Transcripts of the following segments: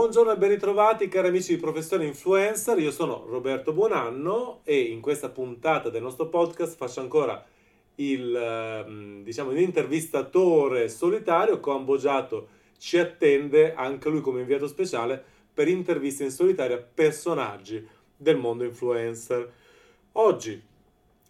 Buongiorno e ben ritrovati cari amici di Professore Influencer, io sono Roberto Buonanno e in questa puntata del nostro podcast faccio ancora il, ehm, diciamo, l'intervistatore solitario, Combogiato ci attende anche lui come inviato speciale per interviste in solitaria a personaggi del mondo influencer. Oggi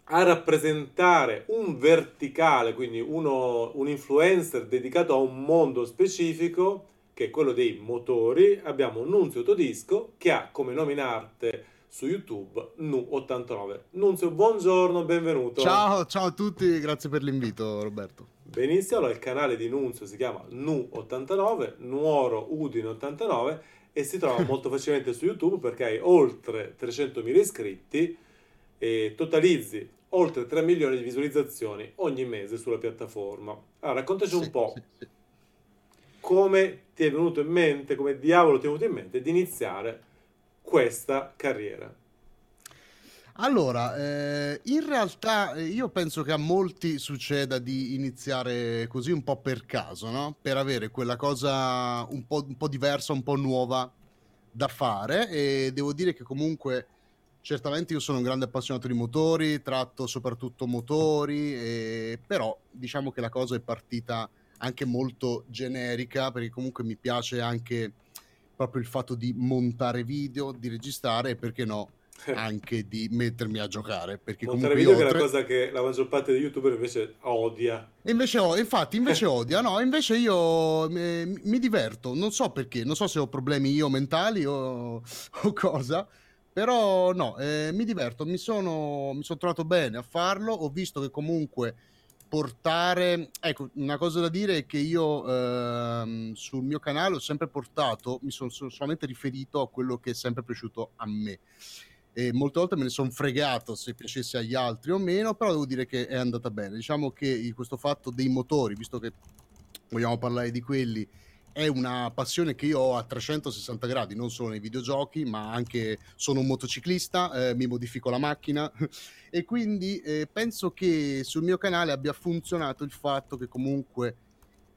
a rappresentare un verticale, quindi uno, un influencer dedicato a un mondo specifico, che è quello dei motori, abbiamo Nunzio Todisco che ha come nome in arte su YouTube Nu89. Nunzio, buongiorno, benvenuto. Ciao, ciao a tutti, grazie per l'invito Roberto. Benissimo, allora il canale di Nunzio si chiama Nu89, Nuoro Udine 89 e si trova molto facilmente su YouTube perché hai oltre 300.000 iscritti e totalizzi oltre 3 milioni di visualizzazioni ogni mese sulla piattaforma. Allora, raccontaci un po' sì, sì. Come ti è venuto in mente, come diavolo ti è venuto in mente di iniziare questa carriera. Allora, eh, in realtà eh, io penso che a molti succeda di iniziare così un po' per caso, no? Per avere quella cosa un po', un po diversa, un po' nuova da fare e devo dire che comunque certamente io sono un grande appassionato di motori, tratto soprattutto motori, e... però diciamo che la cosa è partita anche molto generica perché comunque mi piace anche proprio il fatto di montare video, di registrare e perché no anche di mettermi a giocare perché montare video oltre... è la cosa che la maggior parte degli youtuber invece odia. Invece infatti invece odia no invece io eh, mi diverto non so perché non so se ho problemi io mentali o, o cosa però no, eh, mi diverto, mi sono, mi sono trovato bene a farlo, ho visto che comunque portare... Ecco, una cosa da dire è che io ehm, sul mio canale ho sempre portato, mi sono, sono solamente riferito a quello che è sempre piaciuto a me. E molte volte me ne sono fregato se piacesse agli altri o meno, però devo dire che è andata bene. Diciamo che questo fatto dei motori, visto che vogliamo parlare di quelli, è una passione che io ho a 360 gradi, non solo nei videogiochi, ma anche sono un motociclista, eh, mi modifico la macchina. E quindi eh, penso che sul mio canale abbia funzionato il fatto che comunque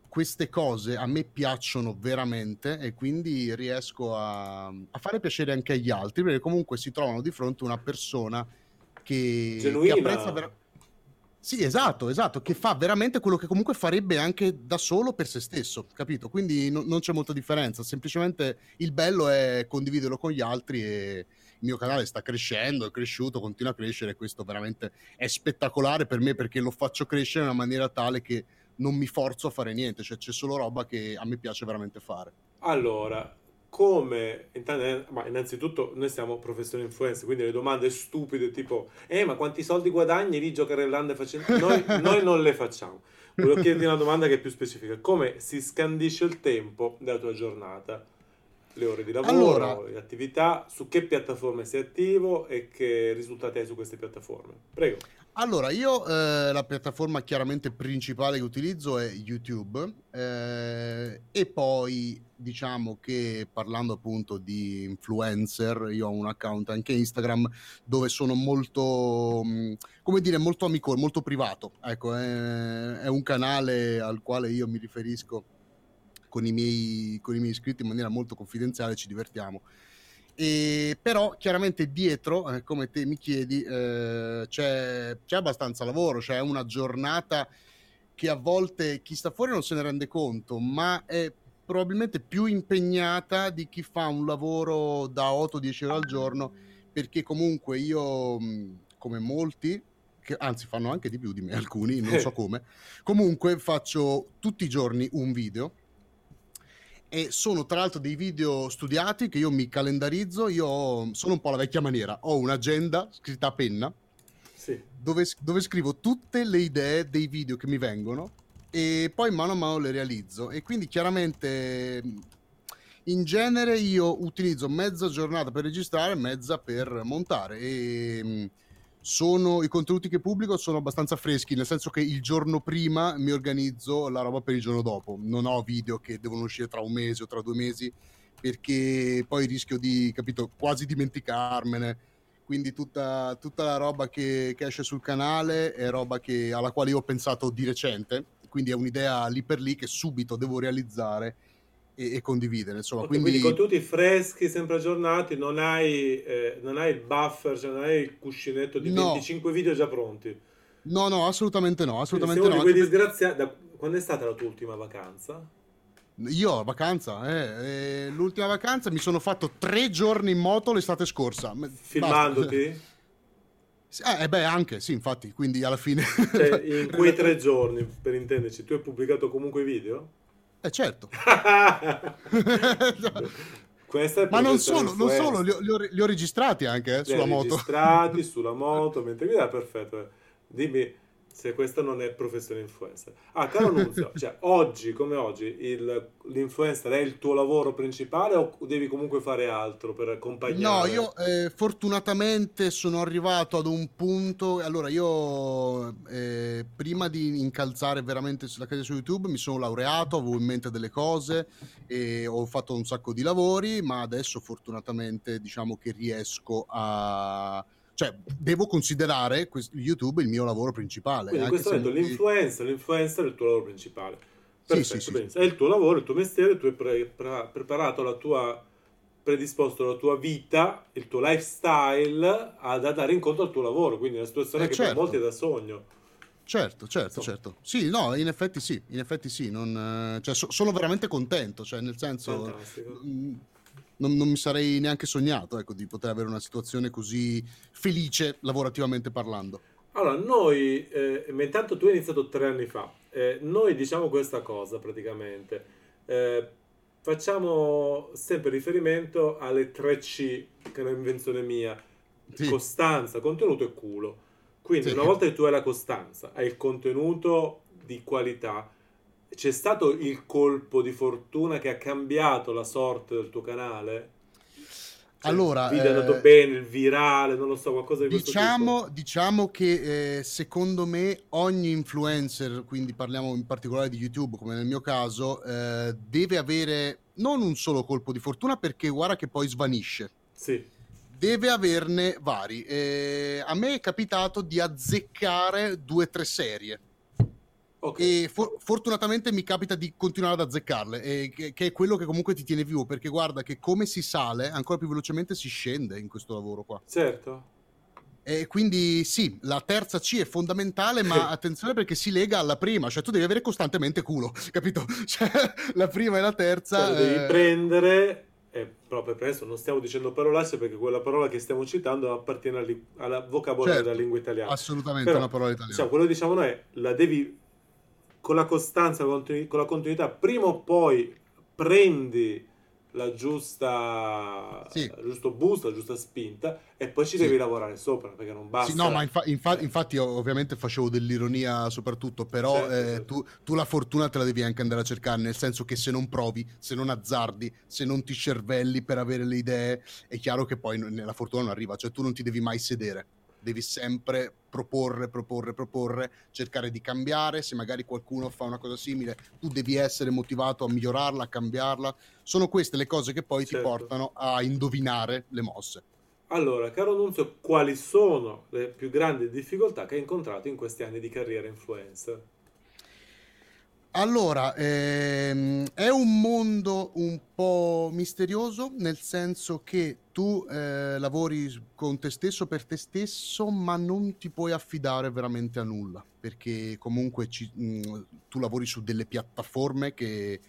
queste cose a me piacciono veramente e quindi riesco a, a fare piacere anche agli altri, perché comunque si trovano di fronte a una persona che, che apprezza veramente sì, esatto, esatto, che fa veramente quello che comunque farebbe anche da solo per se stesso, capito? Quindi no, non c'è molta differenza, semplicemente il bello è condividerlo con gli altri e il mio canale sta crescendo, è cresciuto, continua a crescere e questo veramente è spettacolare per me perché lo faccio crescere in una maniera tale che non mi forzo a fare niente, cioè c'è solo roba che a me piace veramente fare. Allora, come ma innanzitutto noi siamo professori influencer quindi le domande stupide tipo eh ma quanti soldi guadagni lì giocare e facendo noi, noi non le facciamo volevo chiederti una domanda che è più specifica come si scandisce il tempo della tua giornata le ore di lavoro, allora, le attività, su che piattaforme sei attivo e che risultati hai su queste piattaforme. Prego. Allora, io eh, la piattaforma chiaramente principale che utilizzo è YouTube eh, e poi diciamo che parlando appunto di influencer, io ho un account anche Instagram dove sono molto, mm, come dire, molto amico, molto privato. Ecco, è, è un canale al quale io mi riferisco con i miei, con i miei iscritti in maniera molto confidenziale, ci divertiamo. E, però chiaramente dietro, eh, come te mi chiedi, eh, c'è, c'è, abbastanza lavoro, c'è una giornata che a volte chi sta fuori non se ne rende conto, ma è probabilmente più impegnata di chi fa un lavoro da 8-10 ore al giorno, perché comunque io, come molti, che anzi fanno anche di più di me alcuni, non so come, comunque faccio tutti i giorni un video e sono tra l'altro dei video studiati che io mi calendarizzo, io sono un po' la vecchia maniera, ho un'agenda scritta a penna sì. dove, dove, scrivo tutte le idee dei video che mi vengono e poi mano a mano le realizzo. E quindi chiaramente in genere io utilizzo mezza giornata per registrare, mezza per montare. E sono, i contenuti che pubblico sono abbastanza freschi, nel senso che il giorno prima mi organizzo la roba per il giorno dopo. Non ho video che devono uscire tra un mese o tra due mesi, perché poi rischio di, capito, quasi dimenticarmene. Quindi tutta, tutta la roba che, che, esce sul canale è roba che, alla quale io ho pensato di recente, quindi è un'idea lì per lì che subito devo realizzare e, e condividere. Insomma, okay, quindi... quindi contenuti freschi, sempre aggiornati, non hai, eh, non hai il buffer, cioè non hai il cuscinetto di no. 25 video già pronti. No, no, assolutamente no, assolutamente no. Di quei disgraziati... Da... Quando è stata la tua ultima vacanza? Io vacanza, eh, eh, l'ultima vacanza mi sono fatto tre giorni in moto l'estate scorsa. Filmandoti? Eh, beh, anche, sì, infatti, quindi alla fine... Cioè, in quei tre giorni, per intenderci, tu hai pubblicato comunque video? Eh, certo. Ma non solo, non solo li, ho, li, ho, li, ho, registrati anche eh, sulla moto. registrati sulla moto, mentre guida, perfetto. Dimmi se questa non è professione influencer. Ah, caro Nunzio, cioè oggi come oggi il, l'influencer è il tuo lavoro principale o devi comunque fare altro per accompagnare? No, io eh, fortunatamente sono arrivato ad un punto, allora io eh, prima di incalzare veramente la carriera su YouTube mi sono laureato, avevo in mente delle cose e ho fatto un sacco di lavori, ma adesso fortunatamente diciamo che riesco a cioè, devo considerare YouTube il mio lavoro principale. Quindi in questo momento l'influencer, l'influencer è il tuo lavoro principale. Perfetto, sì, sì, sì, È il tuo lavoro, il tuo mestiere, tu hai pre- pre- preparato la tua predisposto la tua vita, il tuo lifestyle ad andare incontro al tuo lavoro, quindi è una situazione eh, che certo. per molti è da sogno. Certo, certo, Insomma. certo. Sì, no, in effetti sì, in effetti sì, non, cioè, so, sono veramente contento, cioè nel senso... Fantastico. Mh, mm, non, non, mi sarei neanche sognato ecco, di poter avere una situazione così felice lavorativamente parlando. Allora, noi, eh, intanto tu hai iniziato tre anni fa, eh, noi diciamo questa cosa praticamente, eh, facciamo sempre riferimento alle 3C, che è un'invenzione mia, sì. costanza, contenuto e culo. Quindi sì. una volta che tu hai la costanza, hai il contenuto di qualità, c'è stato il colpo di fortuna che ha cambiato la sorte del tuo canale? Cioè, allora, il video è andato eh, bene, il virale, non lo so, qualcosa di diciamo, Diciamo che eh, secondo me ogni influencer, quindi parliamo in particolare di YouTube, come nel mio caso, eh, deve avere non un solo colpo di fortuna perché guarda che poi svanisce. Sì. Deve averne vari. Eh, a me è capitato di azzeccare due o tre serie Okay. E for- fortunatamente mi capita di continuare ad azzeccarle, che-, che, è quello che comunque ti tiene vivo, perché guarda che come si sale, ancora più velocemente si scende in questo lavoro qua. Certo. E quindi sì, la terza C è fondamentale, ma attenzione perché si lega alla prima, cioè tu devi avere costantemente culo, capito? Cioè, la prima e la terza... Cioè, devi eh... prendere eh, proprio presto, non stiamo dicendo parolacce perché quella parola che stiamo citando appartiene al, alla vocabolario certo, della lingua italiana. Assolutamente Però, una parola italiana. Diciamo, quello che diciamo noi è la devi con la costanza, con la continuità, prima o poi prendi la giusta sì. giusto boost, la giusta spinta e poi ci sì. devi lavorare sopra perché non basta. Sì, no, ma infa- infa- infatti ovviamente facevo dell'ironia soprattutto, però certo, eh, certo. Tu, tu, la fortuna te la devi anche andare a cercare, nel senso che se non provi, se non azzardi, se non ti cervelli per avere le idee, è chiaro che poi la fortuna non arriva, cioè tu non ti devi mai sedere devi sempre proporre, proporre, proporre, cercare di cambiare, se magari qualcuno fa una cosa simile, tu devi essere motivato a migliorarla, a cambiarla. Sono queste le cose che poi certo. ti portano a indovinare le mosse. Allora, caro Nunzio, quali sono le più grandi difficoltà che hai incontrato in questi anni di carriera influencer? Allora, ehm, è un mondo un po' misterioso, nel senso che tu eh, lavori con te stesso per te stesso, ma non ti puoi affidare veramente a nulla, perché comunque ci, mh, tu lavori su delle piattaforme che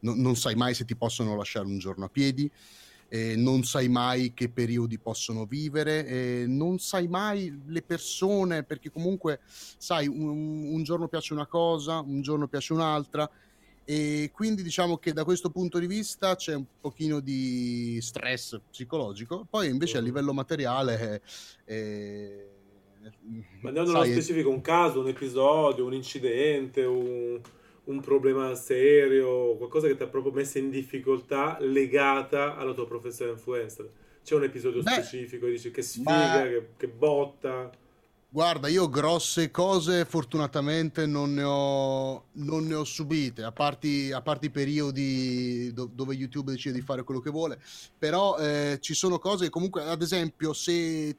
no, non sai mai se ti possono lasciare un giorno a piedi eh, non sai mai che periodi possono vivere, eh, non sai mai le persone, perché comunque, sai, un, un, giorno piace una cosa, un giorno piace un'altra, e quindi diciamo che da questo punto di vista c'è un pochino di stress psicologico, poi invece a livello materiale... Eh, Ma andiamo nello specifico, un caso, un episodio, un incidente, un un problema serio, qualcosa che ti ha proprio messo in difficoltà legata alla tua professione influencer? C'è un episodio Beh, specifico che dici che sfiga, ma... che, che, botta? Guarda, io grosse cose fortunatamente non ne ho, non ne ho subite, a parte, a parte i periodi do, dove YouTube decide di fare quello che vuole, però eh, ci sono cose che comunque, ad esempio, se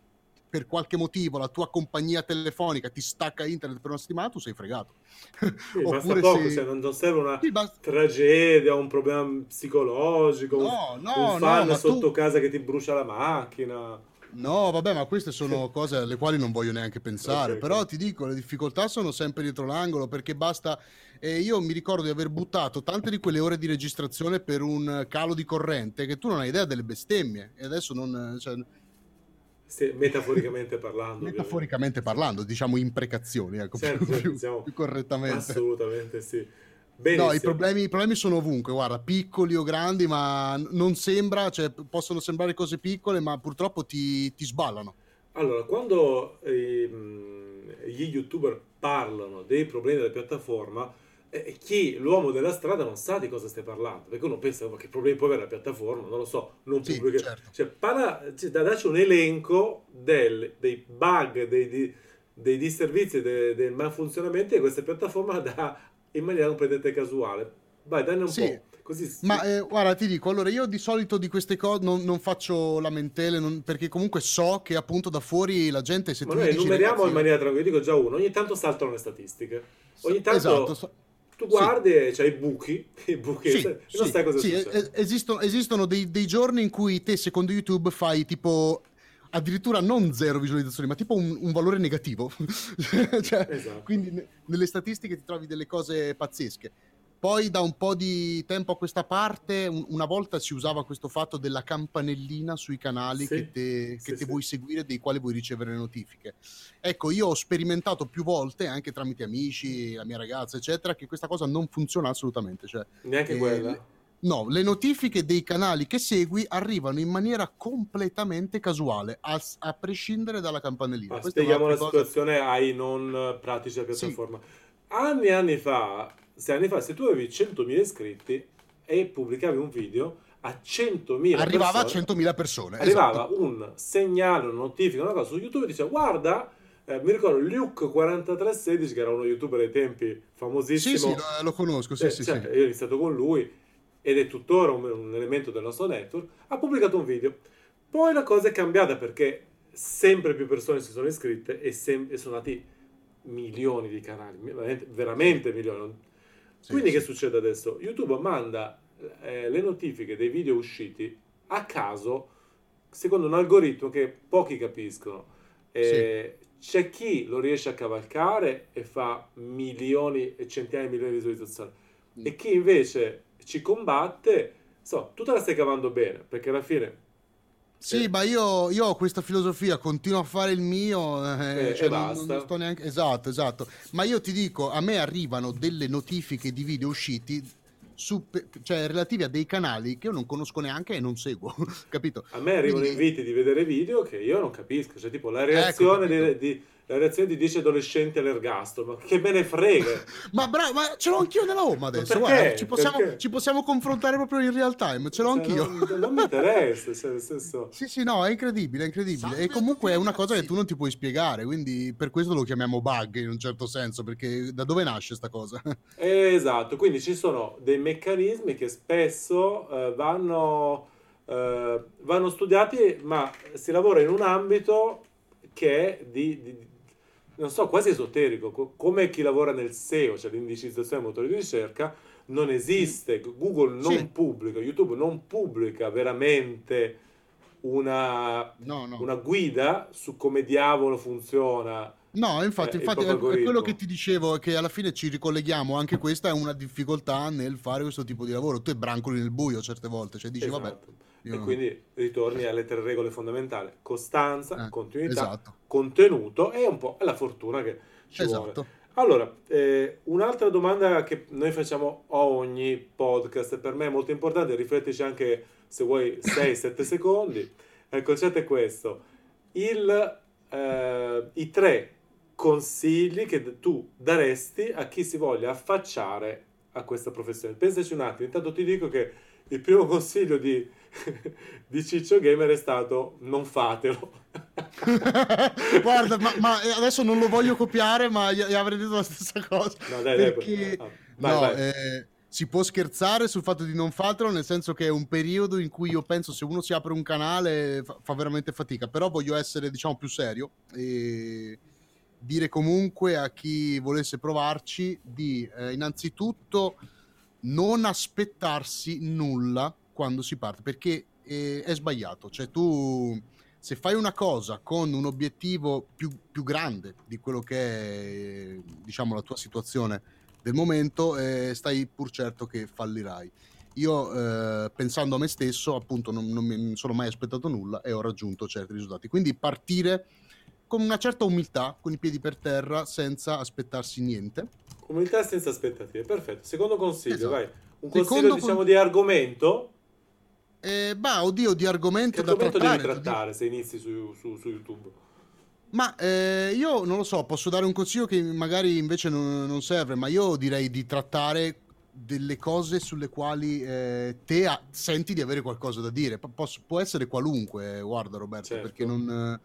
per qualche motivo la tua compagnia telefonica ti stacca internet per una settimana, tu sei fregato. Sì, Oppure poco, se... cioè, non serve una sì, basta... tragedia, un problema psicologico, no, no, un fan no, sotto tu... casa che ti brucia la macchina. No, vabbè, ma queste sono cose alle quali non voglio neanche pensare. Okay, Però okay. ti dico, le difficoltà sono sempre dietro l'angolo perché basta. Eh, io mi ricordo di aver buttato tante di quelle ore di registrazione per un calo di corrente che tu non hai idea delle bestemmie. E adesso non. Cioè... Sì, metaforicamente parlando. Metaforicamente ovviamente. parlando, diciamo imprecazioni, ecco, certo, più, più, diciamo, più correttamente. Assolutamente sì. Benissimo. No, i problemi, i problemi, sono ovunque, guarda, piccoli o grandi, ma non sembra, cioè possono sembrare cose piccole, ma purtroppo ti, ti sballano. Allora, quando eh, gli youtuber parlano dei problemi della piattaforma, eh, chi, l'uomo della strada, non sa di cosa stai parlando, perché uno pensa oh, che problemi può avere la piattaforma, non lo so, non sì, pubblica. Certo. Cioè, parla, cioè, dacci un elenco del, dei bug, dei, dei, dei disservizi, del, del malfunzionamento di questa piattaforma da in maniera completamente casuale. Vai, danne un sì. po'. Così... Ma eh, guarda, ti dico, allora io di solito di queste cose non, non faccio lamentele non, perché comunque so che appunto da fuori la gente se Ma tu noi numeriamo ragazzi... in maniera tranquilla, dico già uno, ogni tanto saltano le statistiche. Ogni tanto esatto. Tu guardi sì. e c'hai i buchi, i buchi sì, e non sai cosa sì, succede. Esistono, esistono dei, dei giorni in cui te secondo YouTube fai tipo addirittura non zero visualizzazioni, ma tipo un, un valore negativo. cioè, esatto. Quindi ne, nelle statistiche ti trovi delle cose pazzesche. Poi da un po' di tempo a questa parte, un, una volta si usava questo fatto della campanellina sui canali sì, che, te, che sì, te sì. vuoi seguire, dei quali vuoi ricevere le notifiche. Ecco, io ho sperimentato più volte, anche tramite amici, la mia ragazza, eccetera, che questa cosa non funziona assolutamente. Cioè, Neanche eh, quella? No, le notifiche dei canali che segui arrivano in maniera completamente casuale, a, a prescindere dalla campanellina. Ma spieghiamo la cosa... situazione ai non pratici della piattaforma. Anni e anni fa, sei anni fa, se tu avevi 100.000 iscritti e pubblicavi un video, a 100.000 arrivava persone, a 100.000 persone arrivava esatto. un segnale, una notifica, una cosa su YouTube e diceva guarda eh, mi ricordo Luke4316 che era uno youtuber ai tempi famosissimo sì sì lo, lo conosco sì, eh, sì, cioè, sì. io ho iniziato con lui ed è tuttora un, un elemento del nostro network, ha pubblicato un video. Poi la cosa è cambiata perché sempre più persone si sono iscritte e, sem- e sono nati milioni di canali, veramente, veramente milioni. Sì, Quindi sì. che succede adesso? YouTube manda eh, le notifiche dei video usciti a caso secondo un algoritmo che pochi capiscono. Eh, sì. C'è chi lo riesce a cavalcare e fa milioni e centinaia di milioni di visualizzazioni mm. e chi invece ci combatte, so, tu te la stai cavando bene, perché alla fine... Sì, eh. ma io, io, ho questa filosofia, continuo a fare il mio, eh, eh, cioè non, non, sto neanche... Esatto, esatto. Ma io ti dico, a me arrivano delle notifiche di video usciti su, cioè relativi a dei canali che io non conosco neanche e non seguo, capito? A me arrivano Quindi... inviti di vedere video che io non capisco, cioè tipo la reazione ecco, di, di la reazione di 10 adolescenti all'ergastolo. Ma che me ne frega! ma bravo, ma ce l'ho anch'io nella home adesso. Guarda, ci, possiamo, ci, possiamo, confrontare proprio in real time. Ce l'ho cioè, anch'io. Non, non mi interessa. Cioè, nel senso... Sì, sì, no, è incredibile, è incredibile. E comunque è una cosa che tu non ti puoi spiegare. Quindi per questo lo chiamiamo bug in un certo senso. Perché da dove nasce sta cosa? esatto, quindi ci sono dei meccanismi che spesso eh, vanno. Uh, vanno studiati, ma si lavora in un ambito che è di, di, non so, quasi esoterico, come chi lavora nel SEO, cioè l'indicizzazione dei motori di ricerca, non esiste, Google non sì. pubblica, YouTube non pubblica veramente una, no, no. una, guida su come diavolo funziona. No, infatti, eh, infatti è quello che ti dicevo, che alla fine ci ricolleghiamo, anche questa è una difficoltà nel fare questo tipo di lavoro, tu brancoli nel buio certe volte, cioè dici esatto. vabbè io... E quindi ritorni alle tre regole fondamentali: costanza, eh, continuità, esatto. contenuto e un po' la fortuna che ci esatto. vuole. Allora, eh, un'altra domanda che noi facciamo a ogni podcast, per me è molto importante, riflettici anche se vuoi 6-7 secondi. Il concetto è questo: Il, eh, i tre consigli che tu daresti a chi si voglia affacciare a questa professione. Pensaci un attimo, intanto ti dico che il primo consiglio di, di Ciccio Gamer è stato non fatelo. Guarda, ma, ma, adesso non lo voglio copiare, ma gli, gli avrei detto la stessa cosa. No, dai, perché... dai. Ah, vai, no, vai. Eh, si può scherzare sul fatto di non farlo, nel senso che è un periodo in cui io penso se uno si apre un canale fa, fa veramente fatica, però voglio essere diciamo più serio e dire comunque a chi volesse provarci di eh, innanzitutto non aspettarsi nulla quando si parte, perché eh, è sbagliato, cioè tu se fai una cosa con un obiettivo più, più grande di quello che è diciamo la tua situazione del momento eh, stai pur certo che fallirai. Io eh, pensando a me stesso, appunto, non, non mi sono mai aspettato nulla e ho raggiunto certi risultati. Quindi partire con una certa umiltà, con i piedi per terra, senza aspettarsi niente. Umiltà senza aspettative, perfetto. Secondo consiglio, esatto. vai. Un consiglio, Secondo diciamo, con... di argomento? Eh, bah, oddio, di argomento che da argomento trattare. devi trattare se inizi su, su, su YouTube? Ma eh, io non lo so, posso dare un consiglio che magari invece non, non serve, ma io direi di trattare delle cose sulle quali eh, te ha, senti di avere qualcosa da dire. Posso, può essere qualunque, guarda Roberto, certo. perché non...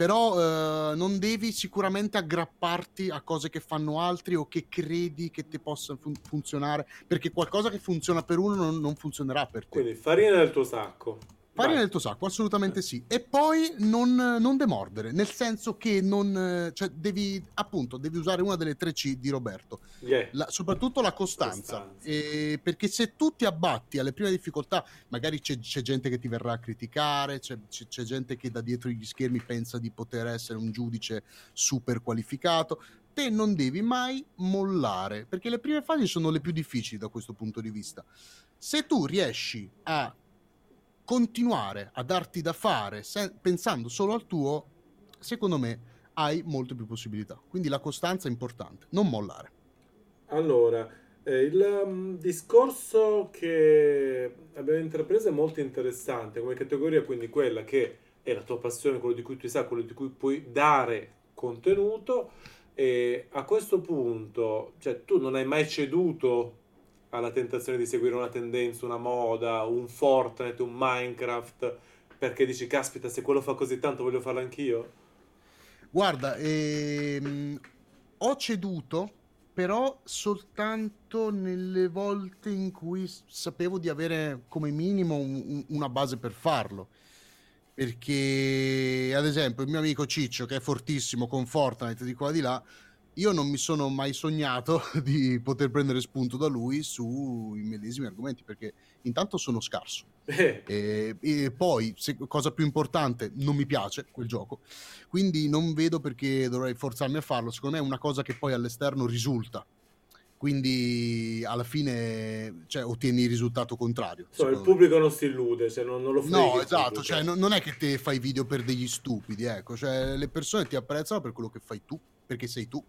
però eh, non devi sicuramente aggrapparti a cose che fanno altri o che credi che ti possa fun- funzionare, perché qualcosa che funziona per uno non, non funzionerà per te. Quindi farina nel tuo sacco. Farina nel tuo sacco, assolutamente sì. E poi non, non demordere, nel senso che non, cioè devi, appunto, devi usare una delle tre C di Roberto. Yeah. La, soprattutto la costanza. costanza. E, perché se tu ti abbatti alle prime difficoltà, magari c'è, c'è gente che ti verrà a criticare, c'è, c'è, c'è gente che da dietro gli schermi pensa di poter essere un giudice super qualificato. Te non devi mai mollare, perché le prime fasi sono le più difficili da questo punto di vista. Se tu riesci a continuare a darti da fare se- pensando solo al tuo, secondo me hai molte più possibilità. Quindi la costanza è importante, non mollare. Allora, eh, il um, discorso che abbiamo intrapreso è molto interessante come categoria, quindi quella che è la tua passione, quello di cui tu sai, quello di cui puoi dare contenuto. E a questo punto, cioè, tu non hai mai ceduto alla tentazione di seguire una tendenza, una moda, un Fortnite, un Minecraft, perché dici, caspita, se quello fa così tanto voglio farlo anch'io? Guarda, ehm, ho ceduto, però soltanto nelle volte in cui sapevo di avere come minimo un, una base per farlo. Perché, ad esempio, il mio amico Ciccio, che è fortissimo con Fortnite di qua di là, io non mi sono mai sognato di poter prendere spunto da lui sui medesimi argomenti perché intanto sono scarso eh. e, e, poi se, cosa più importante non mi piace quel gioco quindi non vedo perché dovrei forzarmi a farlo secondo me è una cosa che poi all'esterno risulta quindi alla fine cioè, ottieni il risultato contrario. So, il pubblico non si illude, cioè non, non lo fai. No, esatto, cioè, non, non, è che te fai video per degli stupidi, ecco, cioè, le persone ti apprezzano per quello che fai tu, perché sei tu.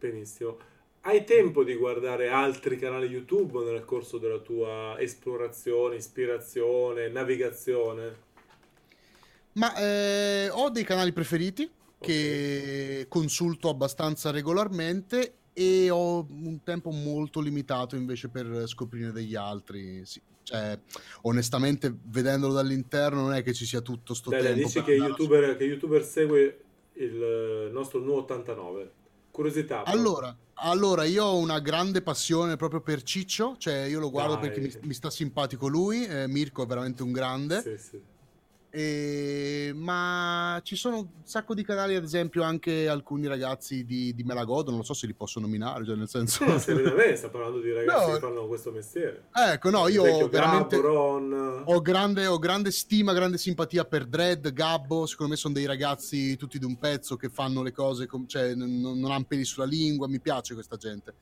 Benissimo. Hai tempo di guardare altri canali YouTube nel corso della tua esplorazione, ispirazione, navigazione? Ma eh, ho dei canali preferiti okay. che consulto abbastanza regolarmente e ho un tempo molto limitato invece per scoprire degli altri. Sì. Cioè, onestamente, vedendolo dall'interno non è che ci sia tutto sto Dai, tempo. Dici che YouTuber, su... che YouTuber segue il nostro Nu89. Curiosità. Allora, allora, io ho una grande passione proprio per Ciccio, cioè io lo guardo Dai. perché mi, mi, sta simpatico lui, eh, Mirko è veramente un grande. Sì, sì. E, ma ci sono un sacco di canali, ad esempio, anche alcuni ragazzi di, di Melagodo, non lo so se li posso nominare, cioè nel senso... No, serenamente sta parlando di ragazzi no. che fanno questo mestiere. Ecco, no, io ho veramente... Ho grande, ho grande stima, grande simpatia per Dredd, Gabbo, secondo me sono dei ragazzi tutti di un pezzo che fanno le cose, com- cioè non, non hanno peli sulla lingua, mi piace questa gente.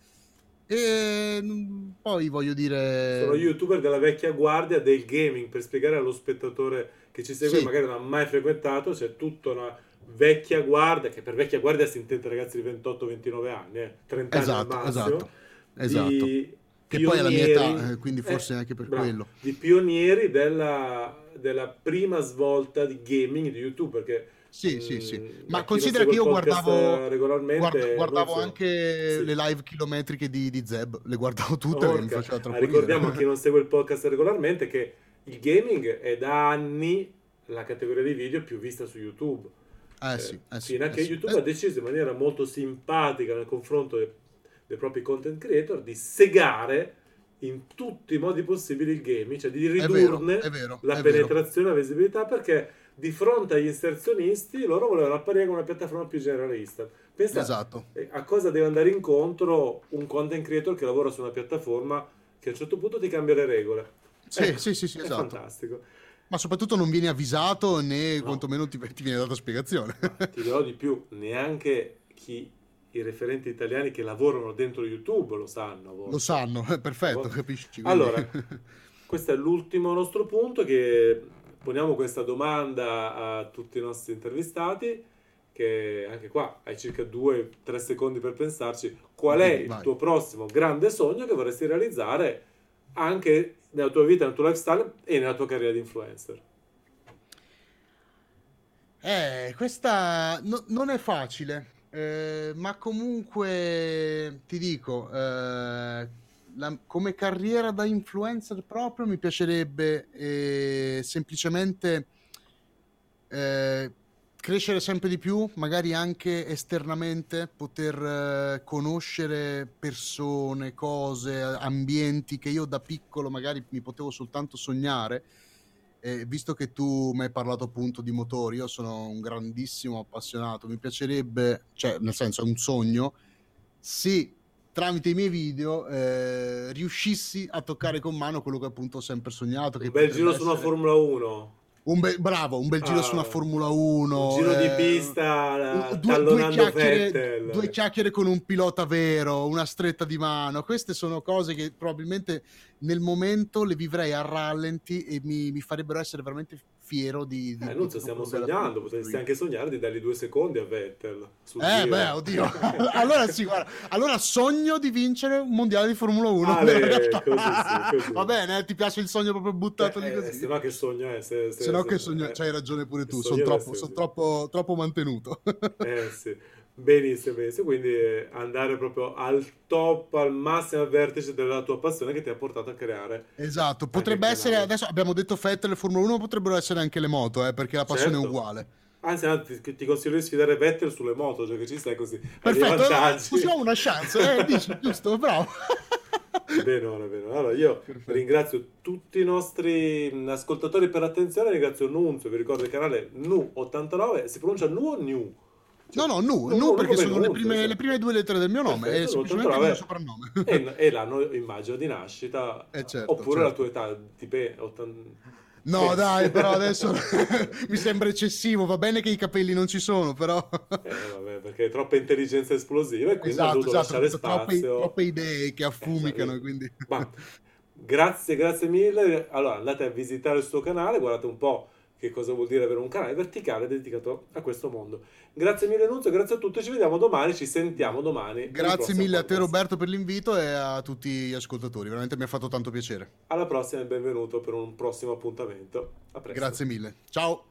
E mm, poi voglio dire... Sono youtuber della vecchia guardia del gaming, per spiegare allo spettatore che ci segue, sì. magari non ha mai frequentato, c'è tutta una vecchia guardia, che per vecchia guardia si intende ragazzi di 28-29 anni, eh, 30 esatto, anni al massimo, esatto, esatto. Che poi è la mia età, eh, quindi forse eh, anche per bravo, quello. Di pionieri della, della prima svolta di gaming di YouTube, perché sì, sì, sì. Mm, Ma considera che io guardavo, guard, guardavo so. anche sì. le live chilometriche di, di, Zeb, le guardavo tutte oh, mi faceva troppo Ricordiamo a chi non segue il podcast regolarmente che il gaming è da anni la categoria di video più vista su YouTube. Eh, eh sì, eh fino a eh che sì, YouTube ha deciso in maniera molto simpatica nel confronto dei, dei propri content creator di segare in tutti i modi possibili il gaming, cioè di ridurne è vero, è vero, la penetrazione e la visibilità perché di fronte agli inserzionisti loro volevano apparire come una piattaforma più generalista. Pensa Esatto. a cosa deve andare incontro un content creator che lavora su una piattaforma che a un certo punto ti cambia le regole. Sì, Ecco, sì, sì, sì, è esatto. fantastico. Ma soprattutto non vieni avvisato né No. quantomeno ti, ti viene data spiegazione. Ti dirò di più, neanche chi i referenti italiani che lavorano dentro YouTube lo sanno. Lo sanno, eh, perfetto, capisci? quindi- Allora, questo è l'ultimo nostro punto che poniamo questa domanda a tutti i nostri intervistati che anche qua hai circa 2-3 secondi per pensarci qual è il Vai. tuo prossimo grande sogno che vorresti realizzare anche nella tua vita, nel tuo lifestyle e nella tua carriera di influencer. Eh, questa no- non è facile, eh, ma comunque ti dico, eh, la- come carriera da influencer proprio mi piacerebbe eh, semplicemente eh, crescere sempre di più, magari anche esternamente, poter eh, conoscere persone, cose, ambienti che io da piccolo magari mi potevo soltanto sognare. Eh, visto che tu mi hai parlato appunto di motori, io sono un grandissimo appassionato, mi piacerebbe, cioè nel senso è un sogno, se tramite i miei video eh, riuscissi a toccare con mano quello che appunto ho sempre sognato. Che Un bel giro essere- Formula 1, un bel- bravo, un bel giro Ah, su una Formula 1. un giro di eh, pista un- due, due chiacchiere, due chiacchiere con un pilota vero, una stretta di mano. Queste sono cose che probabilmente nel momento le vivrei a rallenti e mi, mi farebbero essere veramente fiero di... di Eh, non so, stiamo sognando, potresti anche sognare di dargli due secondi a Vettel. Eh giro. beh, oddio. allora sì, guarda. Allora sogno di vincere un mondiale di Formula 1. Ale, nella realtà. così sì, così. Va bene, eh, ti piace il sogno proprio buttato Eh, lì eh, così? se no che sogno è? Se, se- Se no se- che sogno, eh, c'hai ragione pure tu, sono troppo, son troppo, troppo mantenuto. Eh sì, benissimo, benissimo. Quindi eh, andare proprio al top, al massimo, al vertice della tua passione che ti ha portato a creare. Esatto, potrebbe essere, canale. adesso abbiamo detto Vettel e Formula 1, potrebbero essere anche le moto, eh, perché la passione Certo. è uguale. Anzi, anzi, ti, ti consiglio di sfidare Vettel sulle moto, già che ci stai così. Perfetto, usiamo una chance, eh, dici, giusto, bravo. Benone, benone. Allora, io Perfetto. ringrazio tutti i nostri mh, ascoltatori per l'attenzione, ringrazio Nunzio, vi ricordo il canale Nu89, si pronuncia Nu o New? No, no, nu, Nu, perché sono le prime, le prime due lettere del mio nome, Perfetto, è semplicemente il 89. mio soprannome. E, e l'anno, immagino, di nascita, Eh, certo, oppure certo. la tua età, tipo 80... No, Eh, dai, sì. però adesso mi sembra eccessivo, va bene che i capelli non ci sono, però... Eh, vabbè, perché è troppa intelligenza esplosiva e quindi ho Esatto, dovuto esatto, lasciare troppe, spazio. troppe idee che affumicano, Esatto. quindi... Ma grazie, grazie mille. Allora, andate a visitare il suo canale, guardate un po' che cosa vuol dire avere un canale verticale dedicato a questo mondo. Grazie mille Nunzio, grazie a tutti, ci vediamo domani, ci sentiamo domani. Grazie mille a te podcast. Roberto per l'invito e a tutti gli ascoltatori, veramente mi ha fatto tanto piacere. Alla prossima e benvenuto per un prossimo appuntamento. A presto. Grazie mille. Ciao.